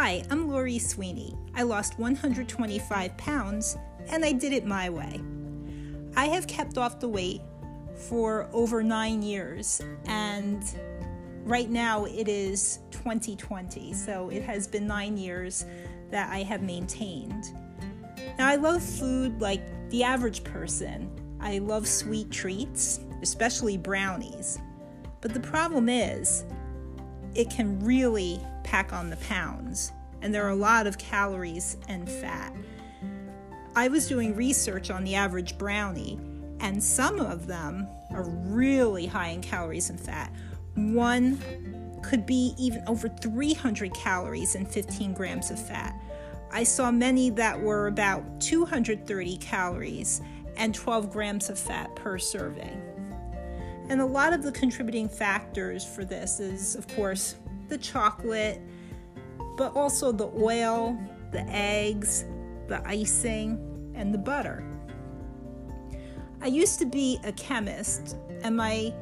Hi, I'm Lori Sweeney. I lost 125 pounds and I did it my way. I have kept off the weight for over nine years and right now it is 2020, so it has been nine years that I have maintained. Now, I love food like the average person. I love sweet treats, especially brownies. But the problem is, it can really pack on the pounds, and there are a lot of calories and fat. I was doing research on the average brownie, and some of them are really high in calories and fat. One could be even over 300 calories and 15 grams of fat. I saw many that were about 230 calories and 12 grams of fat per serving. And a lot of the contributing factors for this is, of course, the chocolate, but also the oil, the eggs, the icing, and the butter. I used to be a chemist, and my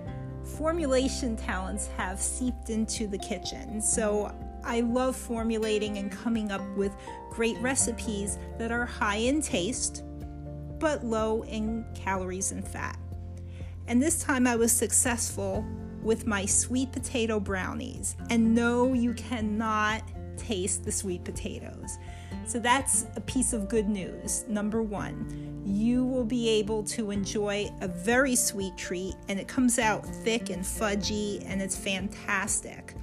formulation talents have seeped into the kitchen. So I love formulating and coming up with great recipes that are high in taste but low in calories and fat. And this time I was successful with my sweet potato brownies. And no, you cannot taste the sweet potatoes. So that's a piece of good news. Number one, you will be able to enjoy a very sweet treat, and it comes out thick and fudgy, and it's fantastic.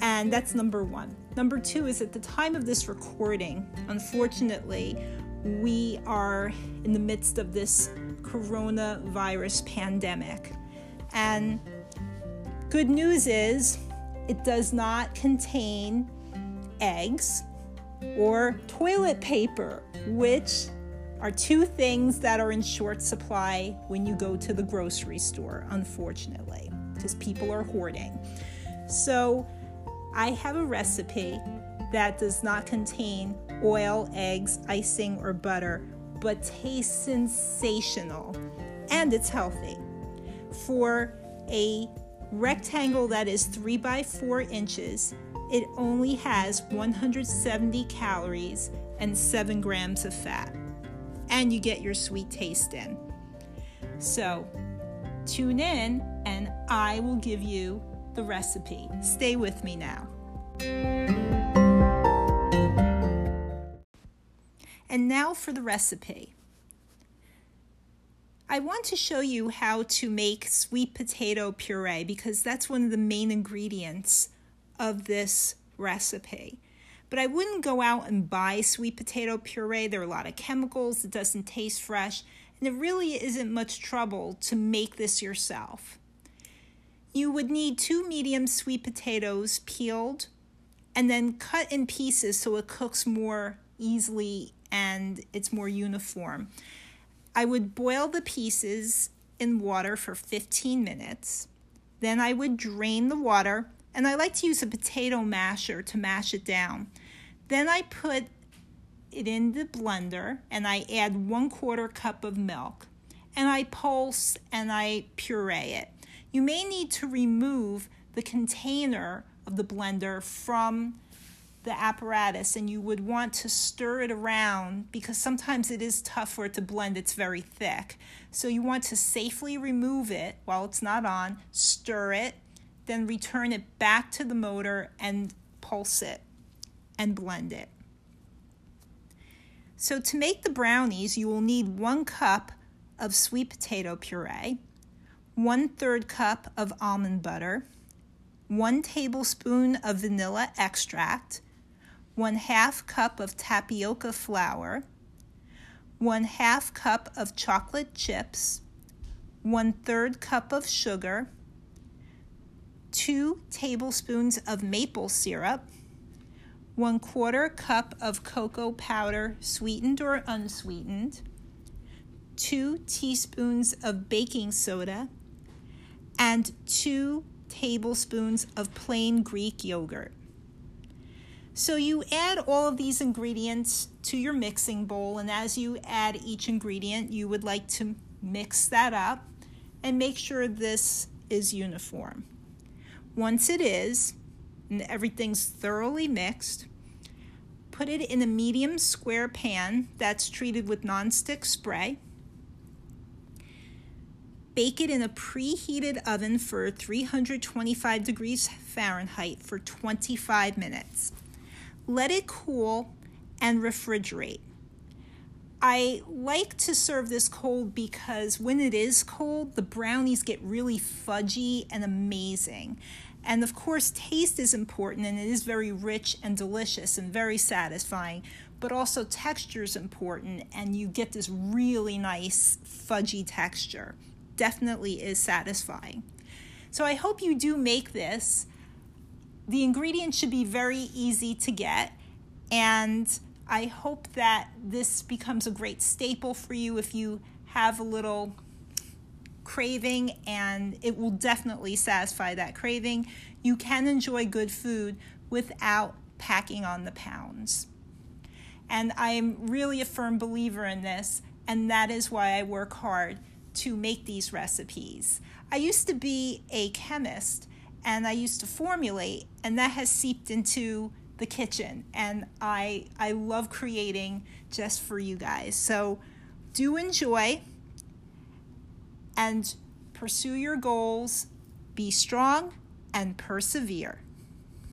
And that's number one. Number two is at the time of this recording, unfortunately, we are in the midst of this coronavirus pandemic. And good news is it does not contain eggs or toilet paper, which are two things that are in short supply when you go to the grocery store, unfortunately, because people are hoarding. So, I have a recipe that does not contain oil, eggs, icing, or butter, but tastes sensational and it's healthy. For a rectangle that is 3 by 4 inches, it only has 170 calories and 7 grams of fat. And you get your sweet taste in. So, tune in and I will give you the recipe. Stay with me now. And now for the recipe. I want to show you how to make sweet potato puree because that's one of the main ingredients of this recipe. But I wouldn't go out and buy sweet potato puree. There are a lot of chemicals, it doesn't taste fresh, and it really isn't much trouble to make this yourself. You would need two medium sweet potatoes peeled and then cut in pieces so it cooks more easily and it's more uniform. I would boil the pieces in water for 15 minutes. Then I would drain the water, and I like to use a potato masher to mash it down. Then I put it in the blender and I add one quarter cup of milk and I pulse and I puree it. You may need to remove the container of the blender from the apparatus and you would want to stir it around because sometimes it is tough for it to blend, it's very thick. So you want to safely remove it while it's not on, stir it, then return it back to the motor and pulse it and blend it. So to make the brownies, you will need one cup of sweet potato puree, one third cup of almond butter, one tablespoon of vanilla extract, 1 half cup of tapioca flour, 1 half cup of chocolate chips, 1 third cup of sugar, 2 tablespoons of maple syrup, 1 quarter cup of cocoa powder, sweetened or unsweetened, 2 teaspoons of baking soda, and 2 tablespoons of plain Greek yogurt. So you add all of these ingredients to your mixing bowl, and as you add each ingredient, you would like to mix that up and make sure this is uniform. Once it is, and everything's thoroughly mixed, put it in a medium square pan that's treated with nonstick spray. Bake it in a preheated oven for 325 degrees Fahrenheit for 25 minutes. Let it cool and refrigerate. I like to serve this cold because when it is cold, the brownies get really fudgy and amazing. And of course, taste is important and it is very rich and delicious and very satisfying, but also texture is important and you get this really nice fudgy texture. Definitely is satisfying. So I hope you do make this. The ingredients should be very easy to get and I hope that this becomes a great staple for you if you have a little craving, and it will definitely satisfy that craving. You can enjoy good food without packing on the pounds. And I am really a firm believer in this, and that is why I work hard to make these recipes. I used to be a chemist and I used to formulate, and that has seeped into the kitchen and I I love creating just for you guys. So do enjoy and pursue your goals. Be strong and persevere.